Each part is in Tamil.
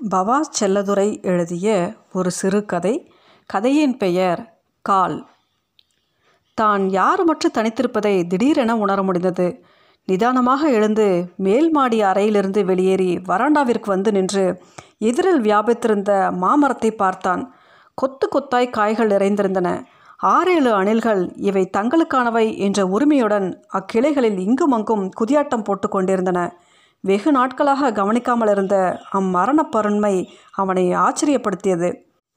பவா செல்லதுரை எழுதிய ஒரு சிறுகதை கதையின் பெயர் கால். தான் யாருமற்று தனித்திருப்பதை திடீரென உணர முடிந்தது. நிதானமாக எழுந்து மேல் மாடி அறையிலிருந்து வெளியேறி வராண்டாவிற்கு வந்து நின்று எதிரில் வியாபித்திருந்த மாமரத்தை பார்த்தான். கொத்து கொத்தாய் காய்கள் நிறைந்திருந்தன. ஆறேழு அணில்கள் இவை தங்களுக்கானவை என்ற உரிமையுடன் அக்கிளைகளில் இங்கும் அங்கும் குதியாட்டம் போட்டு கொண்டிருந்தன. வெகு நாட்களாக கவனிக்காமல் இருந்த அம்மரணப் பருண்மை அவனை ஆச்சரியப்படுத்தியது.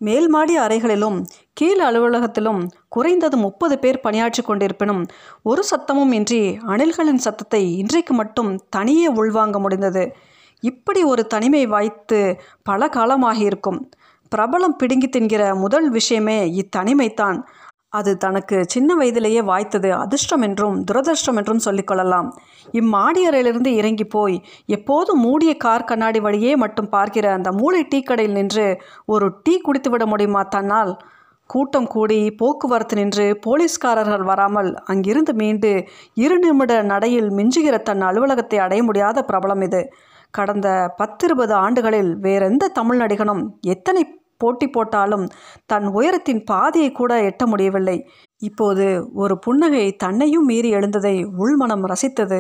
மேல் மாடி அறைகளிலும் கீழ் அலுவலகத்திலும் குறைந்தது முப்பது பேர் பணியாற்றி கொண்டிருப்பினும் ஒரு சத்தமும் இன்றி அணில்களின் சத்தத்தை இன்றைக்கு மட்டும் தனியே உள்வாங்க முடிந்தது. இப்படி ஒரு தனிமை வாய்த்து பல காலமாகியிருக்கும். பிரபலம் பிடுங்கி தின்கிற முதல் விஷயமே இத்தனிமைத்தான் அது தனக்கு சின்ன வயதிலேயே வாய்த்தது அதிர்ஷ்டம் என்றும் துரதிர்ஷ்டம் என்றும் சொல்லிக்கொள்ளலாம் இம்மாடியறையிலிருந்து இறங்கி போய் எப்போதும் மூடிய கார் கண்ணாடி வழியே மட்டும் பார்க்கிற அந்த மூளை டீ கடையில் நின்று ஒரு டீ குடித்துவிட முடியுமா தன்னால்? கூட்டம் கூடி போக்குவரத்து நின்று போலீஸ்காரர்கள் வராமல் அங்கிருந்து மீண்டு இரு நிமிட நடையில் மிஞ்சுகிற தன் அலுவலகத்தை அடைய முடியாத பிரபலம் இது. கடந்த பத்திருபது ஆண்டுகளில் வேறெந்த தமிழ் நடிகனும் எத்தனை போட்டி போட்டாலும் தன் உயரத்தின் பாதியை கூட எட்ட முடியவில்லை. இப்போது ஒரு புன்னகை தன்னையும் மீறி எழுந்ததை உள்மனம் ரசித்தது.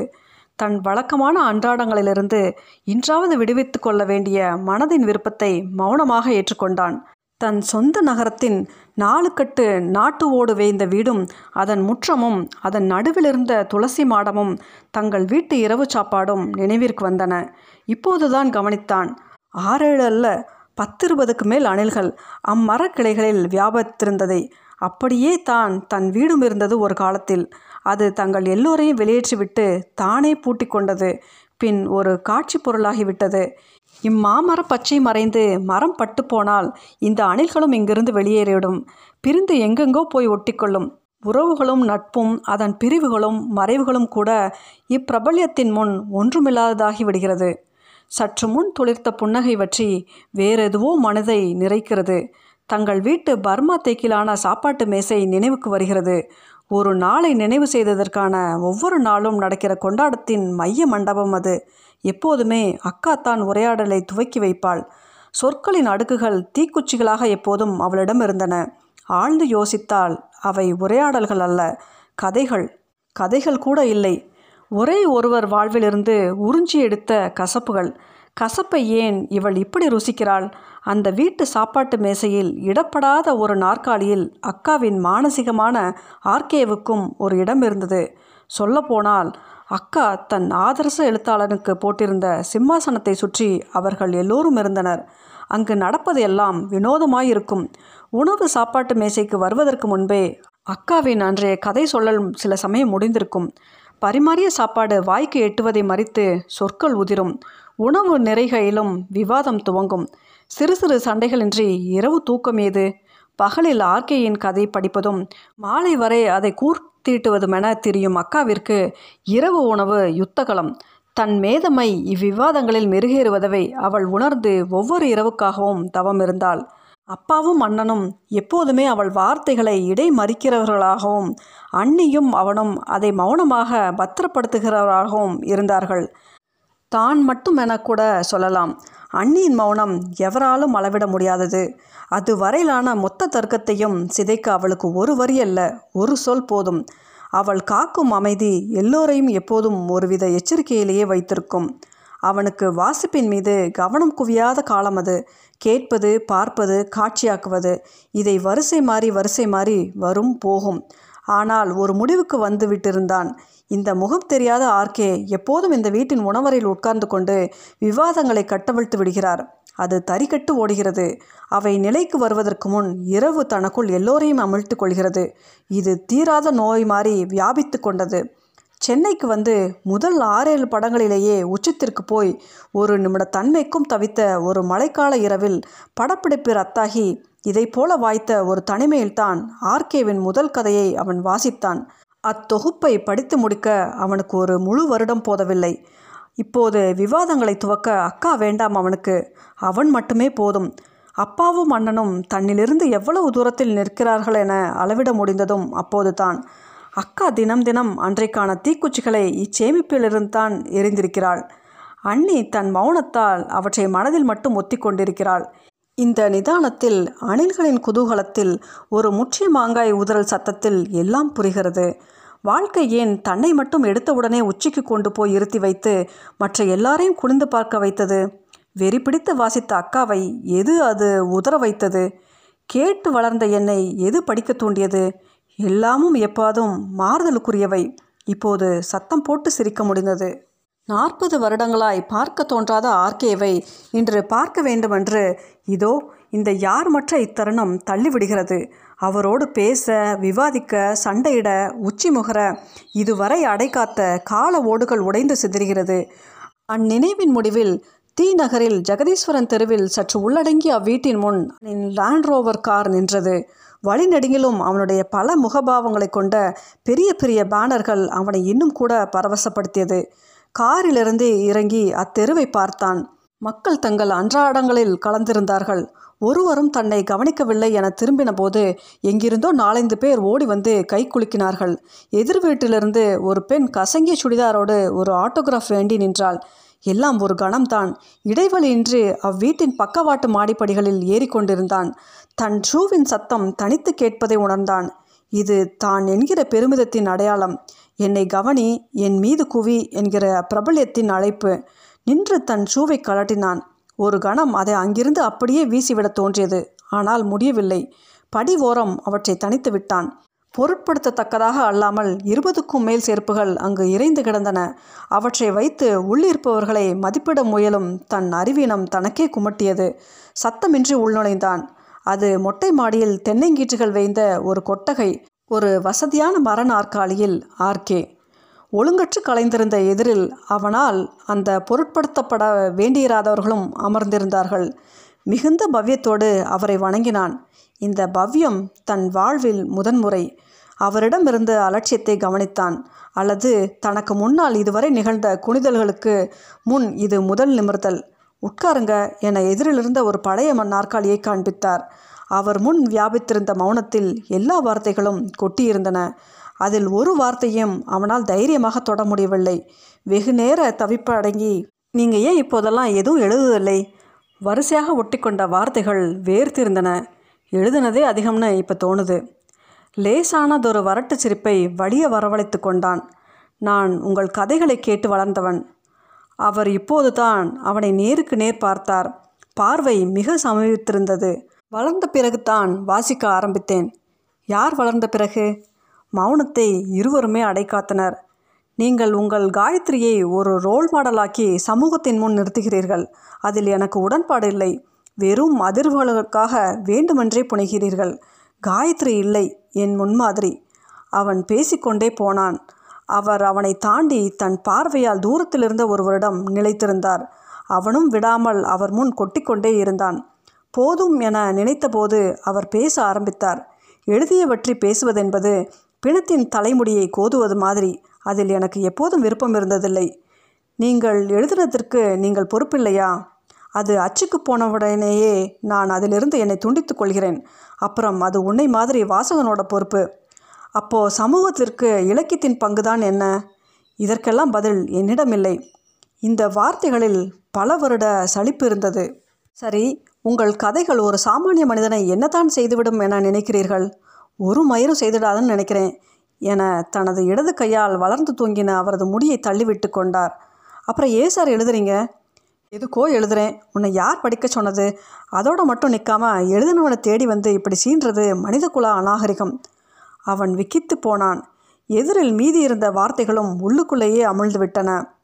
தன் வழக்கமான அன்றாடங்களிலிருந்து இன்றாவது விடுவித்து கொள்ள வேண்டிய மனதின் விருப்பத்தை மௌனமாக ஏற்றுக்கொண்டான். தன் சொந்த நகரத்தின் நாலு கட்டு நாட்டு ஓடு வேய்ந்த வீடும் அதன் முற்றமும் அதன் நடுவிலிருந்த துளசி மாடமும் தங்கள் வீட்டு இரவு சாப்பாடும் நினைவிற்கு வந்தன. இப்போதுதான் கவனித்தான். ஆறேழு அல்ல பத்திருபதுக்கு மேல் அணில்கள் அம்மரக்கிளைகளில் வியாபித்திருந்ததை அப்படியே தான் தன் வீடும் இருந்தது ஒரு காலத்தில். அது தங்கள் எல்லோரையும் வெளியேற்றிவிட்டு தானே பூட்டி கொண்டது. பின் ஒரு காட்சி பொருளாகிவிட்டது. இம்மாமர பச்சை மறைந்து மரம் பட்டு போனால் இந்த அணில்களும் இங்கிருந்து வெளியேறிவிடும். பிரிந்து எங்கெங்கோ போய் ஒட்டிக்கொள்ளும். உறவுகளும் நட்பும் அதன் பிரிவுகளும் மறைவுகளும் கூட இப்பிரபல்யத்தின் முன் ஒன்றுமில்லாததாகி விடுகிறது. சற்று முன் துளிர்த்த புன்னகை வற்றி வேறெதுவோ மனதை நிறைக்கிறது. தங்கள் வீட்டு பர்மா தேக்கிலான சாப்பாட்டு மேசை நினைவுக்கு வருகிறது. ஒரு நாளை நினைவு செய்ததற்கான ஒவ்வொரு நாளும் நடக்கிற கொண்டாடத்தின் மைய மண்டபம் அது. எப்போதுமே அக்கா தான் உரையாடலை துவக்கி வைப்பாள். சொற்களின் அடுக்குகள் தீக்குச்சிகளாக எப்போதும் அவளிடம் இருந்தன. ஆழ்ந்து யோசித்தால் அவை உரையாடல்கள் அல்ல கதைகள். கதைகள் கூட இல்லை. ஒரே ஒருவர் வாழ்விலிருந்து உறிஞ்சி எடுத்த கசப்புகள். கசப்பை ஏன் இவள் இப்படி ருசிக்கிறாள்? அந்த வீட்டு சாப்பாட்டு மேசையில் இடப்படாத ஒரு நாற்காலியில் அக்காவின் மானசீகமான ஆர்கேவுக்கும் ஒரு இடம் இருந்தது. சொல்லப்போனால் அக்கா தன் ஆதர்ச எழுத்தாளனுக்கு போட்டிருந்த சிம்மாசனத்தை சுற்றி அவர்கள் எல்லோரும் இருந்தனர். அங்கு நடப்பது எல்லாம் வினோதமாயிருக்கும். உணவு சாப்பாட்டு மேசைக்கு வருவதற்கு முன்பே அக்காவின் அன்றைய கதை சொல்லல் சில சமயம் முடிந்திருக்கும். பரிமாறிய சாப்பாடு வாய்க்கு எட்டுவதை மறித்து சொற்கள் உதிரும். உணவு நிறைகையிலும் விவாதம் துவங்கும். சிறு சிறு சண்டைகளின்றி இரவு தூக்கம் ஏது பகலில் ஆர்கேயின் கதை படிப்பதும் மாலை வரை அதை கூர்த்தீட்டுவதுமென தெரியும் அக்காவிற்கு இரவு உணவு யுத்தகலம். தன் மேதமை இவ்விவாதங்களில் மெருகேறுவதவை அவள் உணர்ந்து ஒவ்வொரு இரவுக்காகவும் தவம் இருந்தாள் அப்பாவும் அண்ணனும் எப்போதுமே அவள் வார்த்தைகளை இடை மறிக்கிறவர்களாகவும் அண்ணியும் அவனும் அதை மௌனமாக பத்திரப்படுத்துகிறவர்களாகவும் இருந்தார்கள். தான் மட்டும் என கூட சொல்லலாம் அண்ணியின் மௌனம் எவராலும் அளவிட முடியாதது. அது வரையிலான மொத்த தர்க்கத்தையும் சிதைக்க அவளுக்கு ஒரு வரி அல்ல ஒரு சொல் போதும். அவள் காக்கும் அமைதி எல்லோரையும் எப்போதும் ஒருவித எச்சரிக்கையிலேயே வைத்திருக்கும். அவனுக்கு வாசிப்பின் மீது கவனம் குவியாத காலம் அது. கேட்பது பார்ப்பது காட்சியாக்குவது. இதை வரிசை மாறி வரிசை மாறி வரும் போகும். ஆனால் ஒரு முடிவுக்கு வந்து விட்டிருந்தான். இந்த முகம் தெரியாத ஆர்கே எப்போதும் இந்த வீட்டின் உணவரையில் உட்கார்ந்து கொண்டு விவாதங்களை கட்டவிழ்த்து விடுகிறார். அது தறிக்கட்டு ஓடுகிறது. அவை நிலைக்கு வருவதற்கு முன் இரவு தனக்குள் எல்லோரையும் அமிழ்த்து கொள்கிறது. இது தீராத நோய் மாறி வியாபித்து கொண்டது. சென்னைக்கு வந்து முதல் ஆறேழு படங்களிலேயே உச்சத்திற்கு போய் ஒரு நிமிட தன்மைக்கும் தவித்த ஒரு மழைக்கால இரவில் படப்பிடிப்பு ரத்தாகி இதை போல வாய்த்த ஒரு தனிமையில்தான் ஆர்கேவின் முதல் கதையை அவன் வாசித்தான். அத்தொகுப்பை படித்து முடிக்க அவனுக்கு ஒரு முழு வருடம் போதவில்லை. இப்போது விவாதங்களை துவக்க அக்கா வேண்டாம் அவனுக்கு. அவன் மட்டுமே போதும். அப்பாவும் அண்ணனும் தன்னிலிருந்து எவ்வளவு தூரத்தில் நிற்கிறார்கள் என அளவிட முடிந்ததும் அப்போதுதான் அக்கா தினம் தினம் அன்றைக்கான தீக்குச்சிகளை இச்சேமிப்பிலிருந்து தான் எரிந்திருக்கிறாள். அண்ணி தன் மௌனத்தால் அவற்றை மனதில் மட்டும் ஒத்தி கொண்டிருக்கிறாள் இந்த நிதானத்தில் அணில்களின் குதூகலத்தில் ஒரு முற்றிய மாங்காய் உதறல் சத்தத்தில் எல்லாம் புரிகிறது. வாழ்க்கை ஏன் தன்னை மட்டும் எடுத்தவுடனே உச்சிக்கு கொண்டு போய் இருத்தி வைத்து மற்ற எல்லாரையும் குனிந்து பார்க்க வைத்தது? வெறி பிடித்து வாசித்த அக்காவை எது அது உதற வைத்தது? கேட்டு வளர்ந்த என்னை எது படிக்க தூண்டியது? எல்லாமும் எப்போதும் மாறுதலுக்குரியவை. இப்போது சத்தம் போட்டு சிரிக்க முடிந்தது. நாற்பது வருடங்களாய் பார்க்க தோன்றாத ஆர்கேவை இன்று பார்க்க வேண்டுமென்று இதோ இந்த யார்மற்ற இத்தருணம் தள்ளிவிடுகிறது. அவரோடு பேச விவாதிக்க சண்டையிட உச்சி முகர இதுவரை அடைக்காத்த கால ஓடுகள் உடைந்து சிதறுகிறது. அந்நினைவின் முடிவில் தீ நகரில் ஜெகதீஸ்வரன் தெருவில் சற்று உள்ளடங்கி அவ்வீட்டின் முன் லேண்ட் ரோவர் கார் நின்றது. வழிநெடுங்கிலும் அவனுடைய பல முகபாவங்களை கொண்ட பெரிய பெரிய பேனர்கள் அவனை இன்னும் கூட பரவசப்படுத்தியது. காரிலிருந்து இறங்கி அத்தெருவை பார்த்தான். மக்கள் தங்கள் அன்றாடங்களில் கலந்திருந்தார்கள். ஒருவரும் தன்னை கவனிக்கவில்லை என திரும்பின போது எங்கிருந்தோ நாலந்து பேர் ஓடி வந்து கை குலுக்கினார்கள். எதிர் வீட்டிலிருந்து ஒரு பெண் கசங்கிய சுடிதாரோடு ஒரு ஆட்டோகிராஃப் வேண்டி நின்றாள். எல்லாம் ஒரு கணம்தான். இடைவெளியின்றி அவ்வீட்டின் பக்கவாட்டு மாடிப்படிகளில் ஏறிக்கொண்டிருந்தான். தன் ஷூவின் சத்தம் தனித்து கேட்பதை உணர்ந்தான். இது தான் என்கிற பெருமிதத்தின் அடையாளம். என்னை கவனி என் மீது குவி என்கிற பிரபல்யத்தின் அழைப்பு. நின்று தன் ஷூவை கலட்டினான் ஒரு கணம் அதை அங்கிருந்து அப்படியே வீசிவிடத் தோன்றியது. ஆனால் முடியவில்லை. படி ஓரம் அவற்றை தனித்து விட்டான் பொருட்படுத்தத்தக்கதாக அல்லாமல் இருபதுக்கும் மேல் செருப்புகள் அங்கு இறைந்து கிடந்தன. அவற்றை வைத்து உள்ளிருப்பவர்களை மதிப்பிட முயலும் தன் அறிவீனம் தனக்கே குமட்டியது. சத்தமின்றி உள்நுழைந்தான். அது மொட்டை மாடியில் தென்னங்கீற்றுகள் வைந்த ஒரு கொட்டகை ஒரு வசதியான மர நாற்காலியில் ஆர்கே. ஒழுங்கற்று கலைந்திருந்த எதிரில் அவனால் அந்த பொருட்படுத்தப்பட வேண்டியிராதவர்களும் அமர்ந்திருந்தார்கள். மிகுந்த பவ்யத்தோடு அவரை வணங்கினான். இந்த பவ்யம் தன் வாழ்வில் முதன்முறை அவரிடமிருந்து அலட்சியத்தை கவனித்தான். அல்லது தனக்கு முன்னால் இதுவரை நிகழ்ந்த குனிதல்களுக்கு முன் இது முதல் நிமிர்தல். உட்காருங்க என எதிரிலிருந்த ஒரு பழைய மண் நாற்காலியை காண்பித்தார். அவர் முன் வியாபித்திருந்த மௌனத்தில் எல்லா வார்த்தைகளும் கொட்டியிருந்தன. அதில் ஒரு வார்த்தையும் அவனால் தைரியமாக தொட முடியவில்லை. வெகு நேர தவிப்பு அடங்கி நீங்கள் ஏன் இப்போதெல்லாம் எதுவும் எழுதுவதில்லை? வரிசையாக ஒட்டிக்கொண்ட வார்த்தைகள் வேர்த்திருந்தன. எழுதுனதே அதிகம்னு இப்போ தோணுது. லேசானதொரு வரட்டு சிரிப்பை வழிய வரவழைத்து கொண்டான். நான் உங்கள் கதைகளை கேட்டு வளர்ந்தவன். அவர் இப்போது தான் அவனை நேருக்கு நேர் பார்த்தார். பார்வை மிக சமீபித்திருந்தது. வளர்ந்த பிறகுதான் வாசிக்க ஆரம்பித்தேன். யார் வளர்ந்த பிறகு? மௌனத்தை இருவருமே அடைக்காத்தனர் நீங்கள் உங்கள் காயத்ரியை ஒரு ரோல் மாடலாக்கி சமூகத்தின் முன் நிறுத்துகிறீர்கள். அதில் எனக்கு உடன்பாடு இல்லை. வெறும் அதிர்வுகளுக்காக வேண்டுமென்றே புனைகிறீர்கள். காயத்ரி இல்லை என் முன்மாதிரி. அவன் பேசிக்கொண்டே போனான். அவர் அவனை தாண்டி தன் பார்வையால் தூரத்திலிருந்த ஒருவரிடம் நிலைத்திருந்தார். அவனும் விடாமல் அவர் முன் கொட்டிக்கொண்டே இருந்தான். போதும் என நினைத்தபோது அவர் பேச ஆரம்பித்தார். எழுதியவற்றி பேசுவதென்பது பிணத்தின் தலைமுடியை கோதுவது மாதிரி. அதில் எனக்கு எப்போதும் விருப்பம் இருந்ததில்லை. நீங்கள் எழுதுனதற்கு நீங்கள் பொறுப்பில்லையா? அது அச்சுக்கு போனவுடனேயே நான் அதிலிருந்து என்னை துண்டித்துக் கொள்கிறேன். அப்புறம் அது உன்னை மாதிரி வாசகனோட பொறுப்பு. அப்போ சமூகத்திற்கு இலக்கியத்தின் பங்குதான் என்ன? இதற்கெல்லாம் பதில் என்னிடமில்லை. இந்த வார்த்தைகளில் பல வருட சலிப்பு இருந்தது. சரி உங்கள் கதைகள் ஒரு சாமானிய மனிதனை என்னதான் செய்துவிடும் என நினைக்கிறீர்கள்? ஒரு மயிரும் செய்திடாதுன்னு நினைக்கிறேன் என தனது இடது கையால் வளர்ந்து தூங்கின அவரது முடியை தள்ளிவிட்டு கொண்டார். அப்புறம் ஏன் சார் எழுதுறீங்க? எதுக்கோ எழுதுறேன். உன்னை யார் படிக்க சொன்னது? அதோட மட்டும் நிற்காம எழுதினவனை தேடி வந்து இப்படி சீன்றது மனித குல அநாகரிகம். அவன் விக்கித்து போனான். எதிரில் மீதி இருந்த வார்த்தைகளும் உள்ளுக்குள்ளேயே அமிழ்ந்து விட்டன.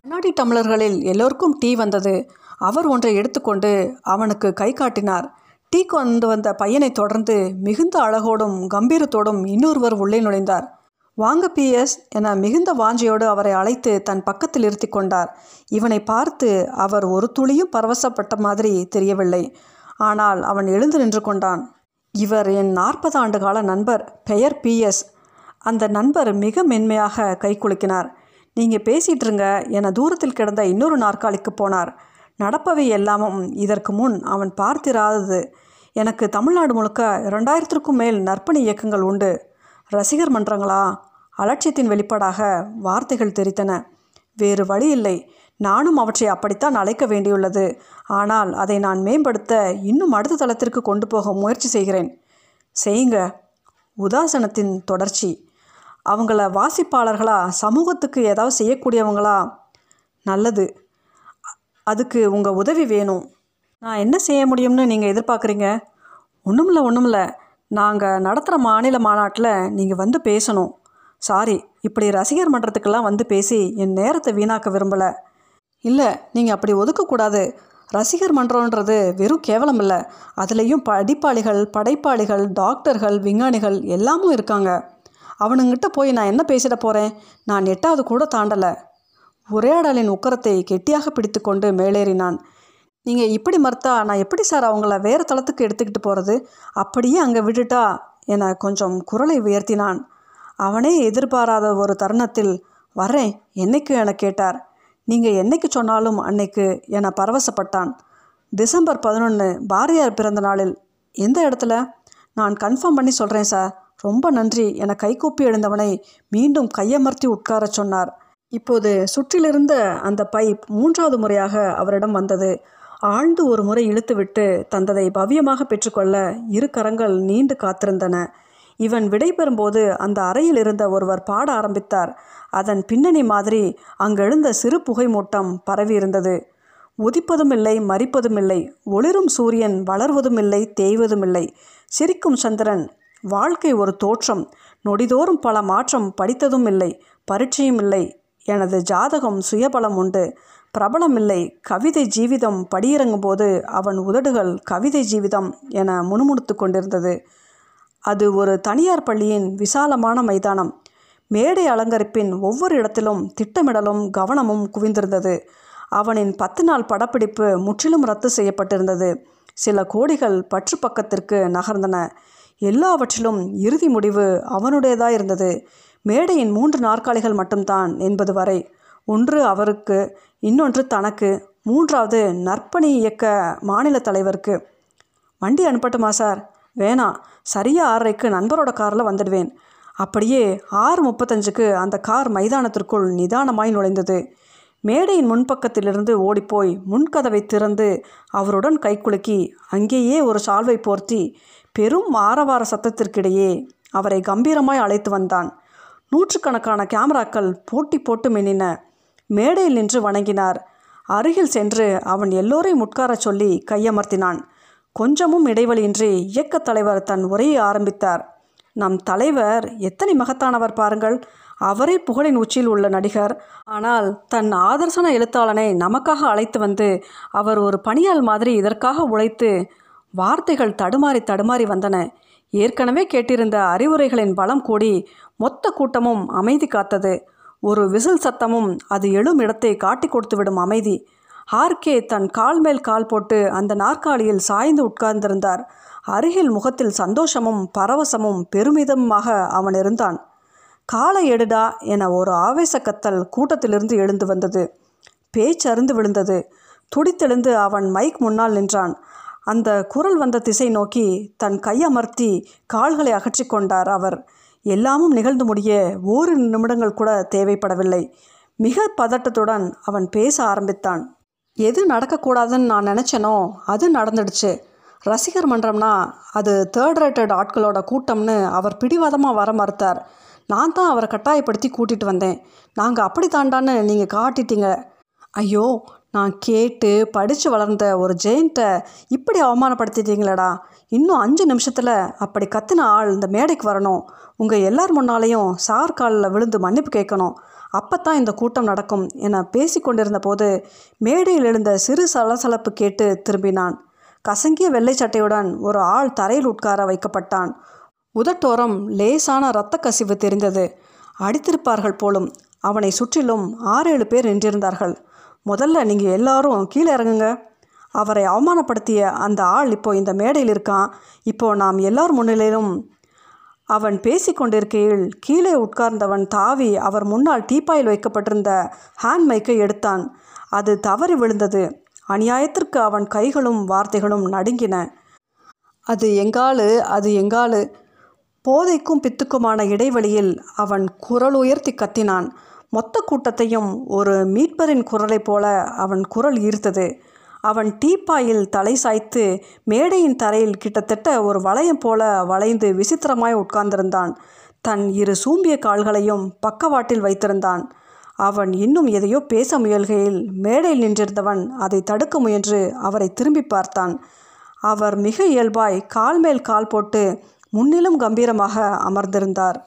கண்ணாடி டம்ளர்களில் எல்லோருக்கும் டீ வந்தது. அவர் ஒன்றை எடுத்துக்கொண்டு அவனுக்கு கை காட்டினார். டீ கொண்டு வந்த பையனை தொடர்ந்து மிகுந்த அழகோடும் கம்பீரத்தோடும் இன்னொருவர் உள்ளே நுழைந்தார். வாங்க பிஎஸ் என மிகுந்த வாஞ்சியோடு அவரை அழைத்து தன் பக்கத்தில் இருத்தி கொண்டார். இவனை பார்த்து அவர் ஒரு துளியும் பரவசப்பட்ட மாதிரி தெரியவில்லை. ஆனால் அவன் எழுந்து நின்று கொண்டான். இவர் என் நாற்பது ஆண்டு கால நண்பர் பெயர் பிஎஸ் அந்த நண்பர் மிக மென்மையாக கை குலுக்கினார். நீங்கள் பேசிகிட்டு இருங்க என தூரத்தில் கிடந்த இன்னொரு நாற்காலிக்கு போனார். நடப்பவை எல்லாமும் இதற்கு முன் அவன் பார்த்திராதது. எனக்கு தமிழ்நாடு முழுக்க இரண்டாயிரத்திற்கும் மேல் நற்பணி இயக்கங்கள் உண்டு. ரசிகர் மன்றங்களா? அலட்சியத்தின் வெளிப்பாடாக வார்த்தைகள் தெரித்தன. வேறு வழி இல்லை. நானும் அவற்றை அப்படித்தான் அழைக்க வேண்டியுள்ளது. ஆனால் அதை நான் மேம்படுத்த இன்னும் அடுத்த தளத்திற்கு கொண்டு போக முயற்சி செய்கிறேன். செய்யுங்க. உதாசனத்தின் தொடர்ச்சி. அவங்கள வாசிப்பாளர்களா? சமூகத்துக்கு ஏதாவது செய்யக்கூடியவங்களா? நல்லது. அதுக்கு உங்கள் உதவி வேணும். நான் என்ன செய்ய முடியும்னு நீங்கள் எதிர்பார்க்குறீங்க? ஒன்றுமில்ல ஒன்றுமில்ல நாங்கள் நடத்துகிற மாநில மாநாட்டில் நீங்கள் வந்து பேசணும். சாரி இப்படி ரசிகர் மன்றத்துக்கெல்லாம் வந்து பேசி என் நேரத்தை வீணாக்க விரும்பலை. இல்லை நீங்கள் அப்படி ஒதுக்கக்கூடாது ரசிகர் மன்றன்றது வெறும் கேவலம் இல்லை. அதுலேயும் படிப்பாளிகள் படைப்பாளிகள் டாக்டர்கள் விஞ்ஞானிகள் எல்லாமும் இருக்காங்க. அவனுங்கிட்ட போய் நான் என்ன பேசிட போகிறேன் நான் எட்டாவது கூட தாண்டலை. உரையாடலின் உக்கரத்தை கெட்டியாக பிடித்துக்கொண்டு மேலேறினான். நீங்கள் இப்படி மறுத்தா நான் எப்படி சார் அவங்கள வேறு தளத்துக்கு எடுத்துக்கிட்டு போகிறது அப்படியே அங்கே விட்டுட்டா என கொஞ்சம் குரலை உயர்த்தினான். அவனே எதிர்பாராத ஒரு தருணத்தில் வரேன் என்னைக்கு? என கேட்டார். நீங்கள் என்னைக்கு சொன்னாலும் அன்னைக்கு என பரவசப்பட்டான். டிசம்பர் பதினொன்று பாரதியார் பிறந்த நாளில் எந்த இடத்துல? நான் கன்ஃபார்ம் பண்ணி சொல்கிறேன் சார். ரொம்ப நன்றி என கைகூப்பி எழுந்தவனை மீண்டும் கையமர்த்தி உட்காரச் சொன்னார். இப்போது சுற்றிலிருந்த அந்த பைப் மூன்றாவது முறையாக அவரிடம் வந்தது. ஆழ்ந்து ஒரு முறை இழுத்துவிட்டு தந்ததை பவ்யமாக பெற்றுக்கொள்ள இரு கரங்கள் நீண்டு காத்திருந்தன. இவன் விடைபெறும்போது அந்த அறையில் இருந்த ஒருவர் பாட ஆரம்பித்தார். அதன் பின்னணி மாதிரி அங்கெழுந்த சிறு புகை மூட்டம் பரவியிருந்தது. உதிப்பதும் இல்லை மறிப்பதும் இல்லை ஒளிரும் சூரியன் வளர்வதும் இல்லை தேய்வதும் இல்லை சிரிக்கும் சந்திரன் வாழ்க்கை ஒரு தோற்றம் நொடிதோறும் பல மாற்றம் படித்ததும் இல்லை பரீட்சையும் இல்லை எனது ஜாதகம் சுயபலம் உண்டு. பிரபலம் இல்லை கவிதை ஜீவிதம் படியிறங்கும் போது அவன் உதடுகள் கவிதை ஜீவிதம் என முணுமுணுத்து கொண்டிருந்தது. அது ஒரு தனியார் பள்ளியின் விசாலமான மைதானம். மேடை அலங்கரிப்பின் ஒவ்வொரு இடத்திலும் திட்டமிடலும் கவனமும் குவிந்திருந்தது. அவனின் பத்து நாள் படப்பிடிப்பு முற்றிலும் ரத்து செய்யப்பட்டிருந்தது. சில கோடிகள் பற்று பக்கத்திற்கு நகர்ந்தன. எல்லாவற்றிலும் இறுதி முடிவு அவனுடையதாக இருந்தது மேடையின் மூன்று நாற்காலிகள் மட்டும்தான் என்பது வரை ஒன்று அவருக்கு இன்னொன்று தனக்கு மூன்றாவது நற்பணி இயக்க மாநில தலைவருக்கு. வண்டி அனுப்பட்டுமா சார்? வேணாம். சரியாக ஆறரைக்கு நண்பரோட காரில் வந்துடுவேன். அப்படியே ஆறு முப்பத்தஞ்சுக்கு அந்த கார் மைதானத்திற்குள் நிதானமாய் நுழைந்தது. மேடையின் முன்பக்கத்திலிருந்து ஓடிப்போய் முன்கதவை திறந்து அவருடன் கைக்குலுக்கி அங்கேயே ஒரு சால்வை போர்த்தி பெரும் ஆரவார சத்தத்திற்கிடையே அவரை கம்பீரமாய் அழைத்து வந்தான். நூற்றுக்கணக்கான கேமராக்கள் போட்டி போட்டு மின்னின. மேடையில் நின்று வணங்கினார். அருகில் சென்று அவன் எல்லோரையும் உட்காரச் சொல்லி கையமர்த்தினான். கொஞ்சமும் இடைவெளியின்றி இயக்கத் தலைவர் தன் உரையை ஆரம்பித்தார். நம் தலைவர் எத்தனை மகத்தானவர் பாருங்கள். அவரே புகழின் உச்சியில் உள்ள நடிகர். ஆனால் தன் ஆதர்சன எழுத்தாளனை நமக்காக அழைத்து வந்து அவர் ஒரு பணியாள் மாதிரி இதற்காக உழைத்து வார்த்தைகள் தடுமாறி தடுமாறி வந்தன. ஏற்கனவே கேட்டிருந்த அறிவுரைகளின் பலம் கூடி மொத்த கூட்டமும் அமைதி காத்தது. ஒரு விசில் சத்தமும் அது எழும் இடத்தை காட்டி கொடுத்துவிடும் அமைதி. ஆர்கே தன் கால் மேல் கால் போட்டு அந்த நாற்காலியில் சாய்ந்து உட்கார்ந்திருந்தார். அருகில் முகத்தில் சந்தோஷமும் பரவசமும் பெருமிதமாக அவன் இருந்தான் காலை எடுடா என ஒரு ஆவேச கத்தல் கூட்டத்திலிருந்து எழுந்து வந்தது. பேச்சருந்து விழுந்தது. துடித்தெழுந்து அவன் மைக் முன்னால் நின்றான். அந்த குரல் வந்த திசை நோக்கி தன் கையமர்த்தி கால்களை அகற்றி கொண்டார் அவர். எல்லாமும் நிகழ்ந்து முடிய ஓரிரு நிமிடங்கள் கூட தேவைப்படவில்லை. மிக பதட்டத்துடன் அவன் பேச ஆரம்பித்தான். எது நடக்கக்கூடாதுன்னு நான் நினச்சேனோ அது நடந்துடுச்சு. ரசிகர் மன்றம்னா அது தேர்ட் ரேட்டட் ஆட்களோட கூட்டம்னு அவர் பிடிவாதமாக வர மறுத்தார். நான் தான் அவரை கட்டாயப்படுத்தி கூட்டிகிட்டு வந்தேன். நாங்கள் அப்படி தாண்டான்னு நீங்கள் காட்டிட்டீங்க. ஐயோ நான் கேட்டு படித்து வளர்ந்த ஒரு ஜெயின்ட்டை இப்படி அவமானப்படுத்திட்டீங்களடா. இன்னும் அஞ்சு நிமிஷத்தில் அப்படி கத்தின ஆள் இந்த மேடைக்கு வரணும். உங்கள் எல்லார் முன்னாலேயும் சார் காலில் விழுந்து மன்னிப்பு கேட்கணும். அப்பத்தான் இந்த கூட்டம் நடக்கும் என பேசிக்கொண்டிருந்த போது மேடையில் எழுந்த சிறு சலசலப்பு கேட்டு திரும்பினான். கசங்கிய வெள்ளை சட்டையுடன் ஒரு ஆள் தரையில் உட்கார வைக்கப்பட்டான். உதட்டோரம் லேசான இரத்த கசிவு தெரிந்தது. அடித்திருப்பார்கள் போலும் அவனை சுற்றிலும் ஆறேழு பேர் நின்றிருந்தார்கள். முதல்ல நீங்கள் எல்லாரும் கீழே இறங்குங்க. அவரை அவமானப்படுத்திய அந்த ஆள் இப்போ இந்த மேடையில் இருக்கான். இப்போ நாம் எல்லார் முன்னிலையிலும் அவன் பேசிக்கொண்டிருக்கையில் கீழே உட்கார்ந்தவன் தாவி அவர் முன்னால் டீப்பாயில் வைக்கப்பட்டிருந்த ஹேண்ட் மைக்கை எடுத்தான். அது தவறி விழுந்தது. அநியாயத்திற்கு அவன் கைகளும் வார்த்தைகளும் நடுங்கின. அது எங்காலு அது எங்காலு போதைக்கும் பித்துக்குமான இடைவெளியில் அவன் குரல் உயர்த்தி கத்தினான். மொத்த கூட்டத்தையும் ஒரு மீட்பரின் குரலைப் போல அவன் குரல் ஈர்த்தது. அவன் டீப்பாயில் தலை சாய்த்து மேடையின் தரையில் கிட்டத்தட்ட ஒரு வளையம் போல வளைந்து விசித்திரமாய் உட்கார்ந்திருந்தான். தன் இரு சூம்பிய கால்களையும் பக்கவாட்டில் வைத்திருந்தான். அவன் இன்னும் எதையோ பேச முயல்கையில் மேடையில் நின்றிருந்தவன் அதை தடுக்க முயன்று அவரை திரும்பி பார்த்தான். அவர் மிக இயல்பாய் கால் மேல் கால் போட்டு முன்னிலும் கம்பீரமாக அமர்ந்திருந்தார்.